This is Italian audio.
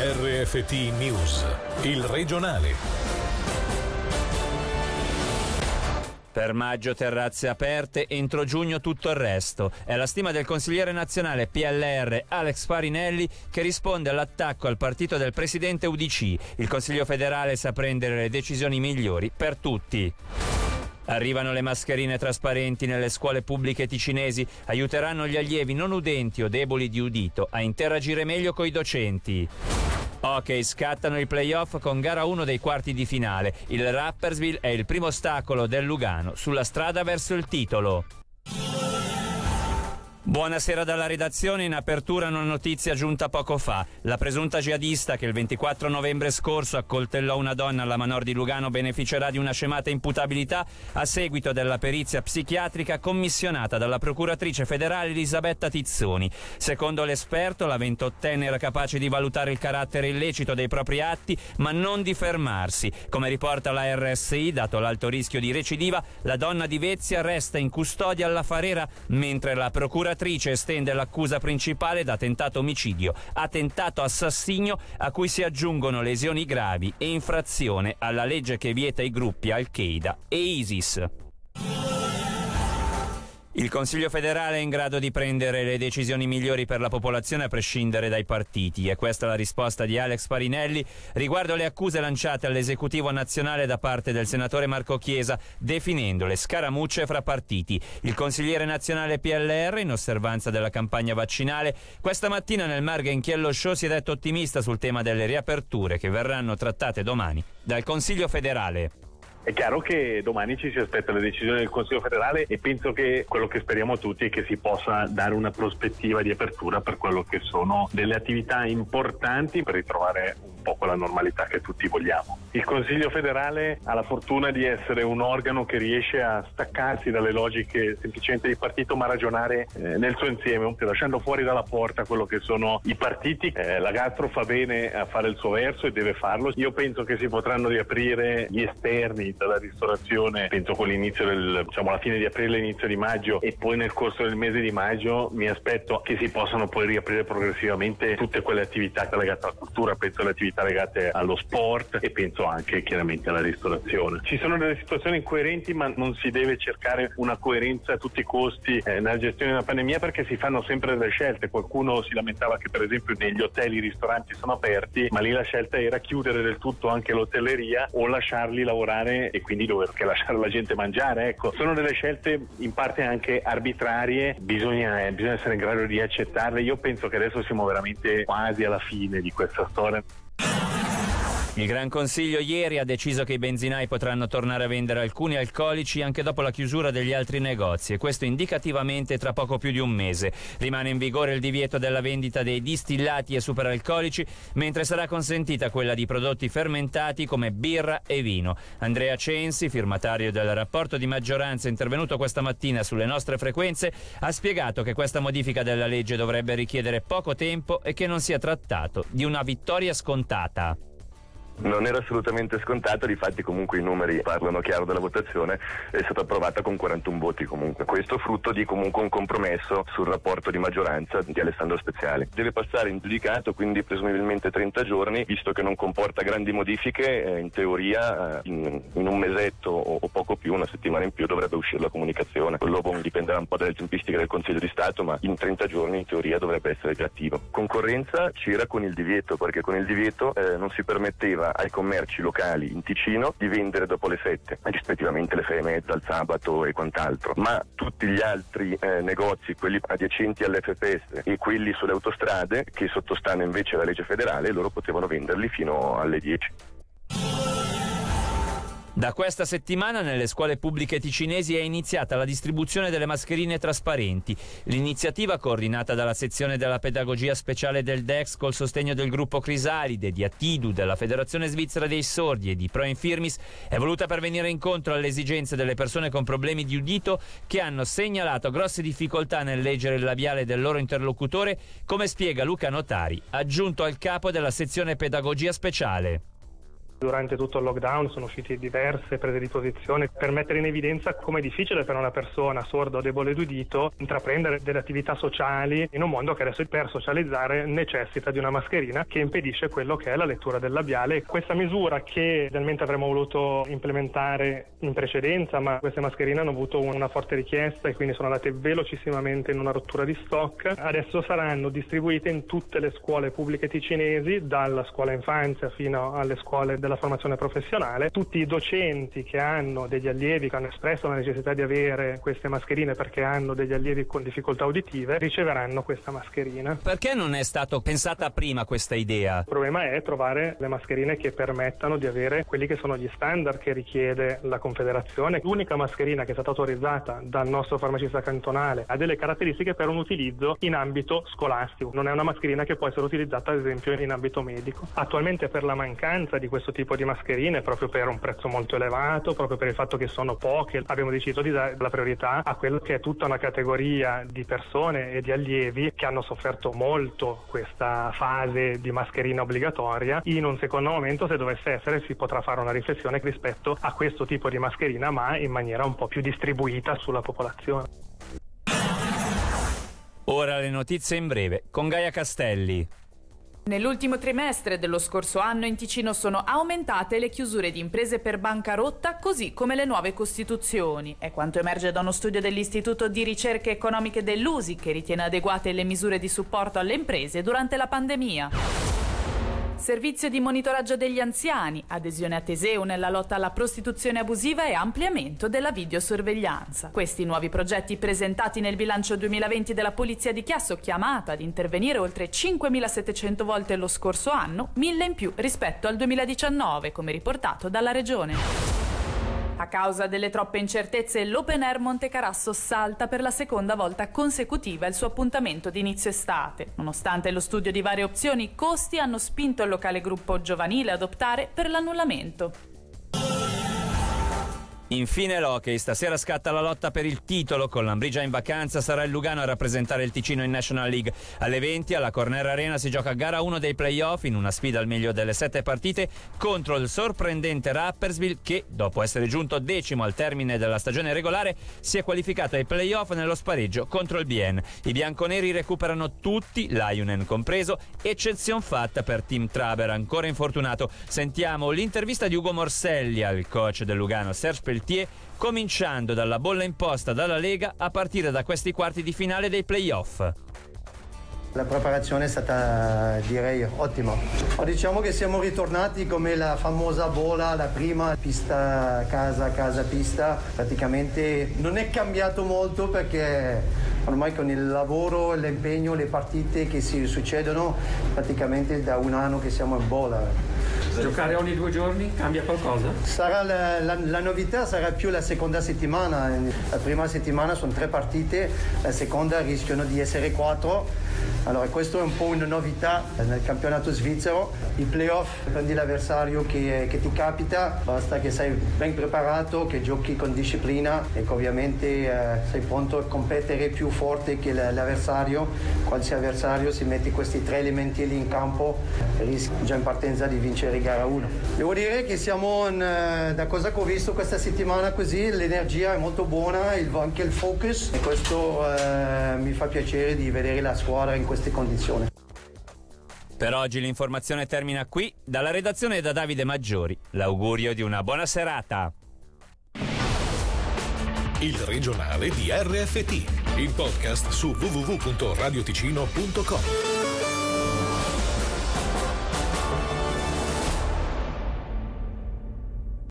RFT News, il regionale. Per maggio terrazze aperte, entro giugno tutto il resto. È la stima del consigliere nazionale PLR Alex Farinelli che risponde all'attacco al partito del presidente UDC. Il Consiglio federale sa prendere le decisioni migliori per tutti. Arrivano le mascherine trasparenti nelle scuole pubbliche ticinesi, aiuteranno gli allievi non udenti o deboli di udito a interagire meglio coi docenti. Ok, scattano i playoff con gara 1 dei quarti di finale. Il Rappersville è il primo ostacolo del Lugano sulla strada verso il titolo. Buonasera dalla redazione, in apertura una notizia giunta poco fa. La presunta jihadista che il 24 novembre scorso accoltellò una donna alla Manor di Lugano beneficerà di una scemata imputabilità a seguito della perizia psichiatrica commissionata dalla procuratrice federale Elisabetta Tizzoni. Secondo l'esperto, la ventottenne era capace di valutare il carattere illecito dei propri atti, ma non di fermarsi. Come riporta la RSI, dato l'alto rischio di recidiva, la donna di Vezia resta in custodia alla Farera mentre la procuratrice estende l'accusa principale da tentato omicidio a tentato assassinio a cui si aggiungono lesioni gravi e infrazione alla legge che vieta i gruppi Al-Qaeda e ISIS. Il Consiglio federale è in grado di prendere le decisioni migliori per la popolazione a prescindere dai partiti. E questa è la risposta di Alex Parinelli riguardo le accuse lanciate all'esecutivo nazionale da parte del senatore Marco Chiesa, definendole scaramucce fra partiti. Il consigliere nazionale PLR, in osservanza della campagna vaccinale, questa mattina nel Marga Inchiello Show si è detto ottimista sul tema delle riaperture che verranno trattate domani dal Consiglio federale. È chiaro che domani ci si aspetta le decisioni del Consiglio federale e penso che quello che speriamo tutti è che si possa dare una prospettiva di apertura per quello che sono delle attività importanti per ritrovare un po' quella normalità che tutti vogliamo. Il Consiglio federale ha la fortuna di essere un organo che riesce a staccarsi dalle logiche semplicemente di partito ma ragionare eh, nel suo insieme, lasciando fuori dalla porta quello che sono i partiti. Eh, la Gastro fa bene a fare il suo verso e deve farlo. Io penso che si potranno riaprire gli esterni dalla ristorazione, penso con l'inizio del, diciamo la fine di aprile, inizio di maggio e poi nel corso del mese di maggio mi aspetto che si possano poi riaprire progressivamente tutte quelle attività legate alla cultura, penso alle attività legate allo sport e penso anche chiaramente alla ristorazione. Ci sono delle situazioni incoerenti ma non si deve cercare una coerenza a tutti i costi eh, nella gestione della pandemia perché si fanno sempre delle scelte. Qualcuno si lamentava che per esempio negli hotel i ristoranti sono aperti ma lì la scelta era chiudere del tutto anche l'hotelleria o lasciarli lavorare e quindi dover lasciare la gente mangiare. Ecco, sono delle scelte in parte anche arbitrarie, bisogna, eh, bisogna essere in grado di accettarle. Io penso che adesso siamo veramente quasi alla fine di questa storia. Il Gran Consiglio ieri ha deciso che i benzinai potranno tornare a vendere alcuni alcolici anche dopo la chiusura degli altri negozi e questo indicativamente tra poco più di un mese. Rimane in vigore il divieto della vendita dei distillati e superalcolici, mentre sarà consentita quella di prodotti fermentati come birra e vino. Andrea Censi, firmatario del rapporto di maggioranza intervenuto questa mattina sulle nostre frequenze, ha spiegato che questa modifica della legge dovrebbe richiedere poco tempo e che non sia trattato di una vittoria scontata non era assolutamente scontato, difatti comunque i numeri parlano chiaro della votazione, è stata approvata con 41 voti comunque. Questo frutto di comunque un compromesso sul rapporto di maggioranza di Alessandro Speziali. Deve passare in giudicato, quindi presumibilmente 30 giorni, visto che non comporta grandi modifiche, eh, in teoria eh, in, in, un mesetto o, o, poco più, una settimana in più dovrebbe uscire la comunicazione. Quello dipenderà un po' dalle tempistiche del Consiglio di Stato, ma in 30 giorni in teoria dovrebbe essere già attivo. Concorrenza c'era con il divieto, perché con il divieto eh, non si permetteva ai commerci locali in Ticino di vendere dopo le 7, rispettivamente le 6 e mezza, il sabato e quant'altro, ma tutti gli altri eh, negozi, quelli adiacenti all'FPS e quelli sulle autostrade che sottostanno invece alla legge federale, loro potevano venderli fino alle 10. Da questa settimana nelle scuole pubbliche ticinesi è iniziata la distribuzione delle mascherine trasparenti. L'iniziativa, coordinata dalla sezione della pedagogia speciale del DEX col sostegno del gruppo Crisalide, di Attidu, della Federazione Svizzera dei Sordi e di Pro Infirmis, è voluta per venire incontro alle esigenze delle persone con problemi di udito che hanno segnalato grosse difficoltà nel leggere il labiale del loro interlocutore, come spiega Luca Notari, aggiunto al capo della sezione pedagogia speciale. Durante tutto il lockdown sono uscite diverse prese di posizione per mettere in evidenza come è difficile per una persona sorda o debole d'udito intraprendere delle attività sociali in un mondo che adesso per socializzare necessita di una mascherina che impedisce quello che è la lettura del labiale. Questa misura che idealmente avremmo voluto implementare in precedenza, ma queste mascherine hanno avuto una forte richiesta e quindi sono andate velocissimamente in una rottura di stock. Adesso saranno distribuite in tutte le scuole pubbliche ticinesi, dalla scuola infanzia fino alle scuole della formazione professionale. Tutti i docenti che hanno degli allievi che hanno espresso la necessità di avere queste mascherine perché hanno degli allievi con difficoltà uditive riceveranno questa mascherina. Perché non è stata pensata prima questa idea? Il problema è trovare le mascherine che permettano di avere quelli che sono gli standard che richiede la Confederazione. L'unica mascherina che è stata autorizzata dal nostro farmacista cantonale ha delle caratteristiche per un utilizzo in ambito scolastico. Non è una mascherina che può essere utilizzata ad esempio in ambito medico. Attualmente per la mancanza di questo tipo di mascherine, proprio per un prezzo molto elevato, proprio per il fatto che sono poche, abbiamo deciso di dare la priorità a quello che è tutta una categoria di persone e di allievi che hanno sofferto molto questa fase di mascherina obbligatoria. In un secondo momento, se dovesse essere, si potrà fare una riflessione rispetto a questo tipo di mascherina, ma in maniera un po' più distribuita sulla popolazione. Ora le notizie in breve con Gaia Castelli. Nell'ultimo trimestre dello scorso anno in Ticino sono aumentate le chiusure di imprese per bancarotta, così come le nuove costituzioni. È quanto emerge da uno studio dell'Istituto di Ricerche Economiche dell'USI, che ritiene adeguate le misure di supporto alle imprese durante la pandemia. Servizio di monitoraggio degli anziani, adesione a Teseo nella lotta alla prostituzione abusiva e ampliamento della videosorveglianza. Questi nuovi progetti presentati nel bilancio 2020 della Polizia di Chiasso, chiamata ad intervenire oltre 5.700 volte lo scorso anno, 1.000 in più rispetto al 2019, come riportato dalla Regione. A causa delle troppe incertezze, l'Open Air Monte Carasso salta per la seconda volta consecutiva il suo appuntamento di inizio estate. Nonostante lo studio di varie opzioni, i costi hanno spinto il locale gruppo giovanile ad optare per l'annullamento. Infine l'hockey, stasera scatta la lotta per il titolo, con l'Ambrigia in vacanza sarà il Lugano a rappresentare il Ticino in National League. Alle 20 alla Corner Arena si gioca gara 1 dei playoff in una sfida al meglio delle sette partite contro il sorprendente Rappersville che, dopo essere giunto decimo al termine della stagione regolare, si è qualificato ai playoff nello spareggio contro il Bien. I bianconeri recuperano tutti, Lionen compreso, eccezion fatta per Tim Traber ancora infortunato. Sentiamo l'intervista di Ugo Morselli al coach del Lugano, Serge Pellegrini Peltier, cominciando dalla bolla imposta dalla Lega a partire da questi quarti di finale dei playoff. La preparazione è stata direi ottima. Diciamo che siamo ritornati come la famosa bola, la prima pista casa, casa pista. Praticamente non è cambiato molto perché ormai con il lavoro, l'impegno, le partite che si succedono praticamente da un anno che siamo in bola. Giocare ogni due giorni cambia qualcosa? Sarà la, la, la, novità sarà più la seconda settimana. La prima settimana sono tre partite, la seconda rischiano di essere quattro. Allora questo è un po' una novità nel campionato svizzero. I playoff prendi l'avversario che, che, ti capita, basta che sei ben preparato, che giochi con disciplina e che ovviamente eh, sei pronto a competere più forte che l'avversario. Qualsiasi avversario si mette questi tre elementi lì in campo rischi già in partenza di vincere gara 1. Devo dire che siamo, in, eh, da cosa che ho visto questa settimana così, l'energia è molto buona, il, anche il focus e questo eh, mi fa piacere di vedere la squadra in queste condizioni. Per oggi l'informazione termina qui. Dalla redazione da Davide Maggiori. L'augurio di una buona serata. Il regionale di RFT, il podcast su www.radioticino.com.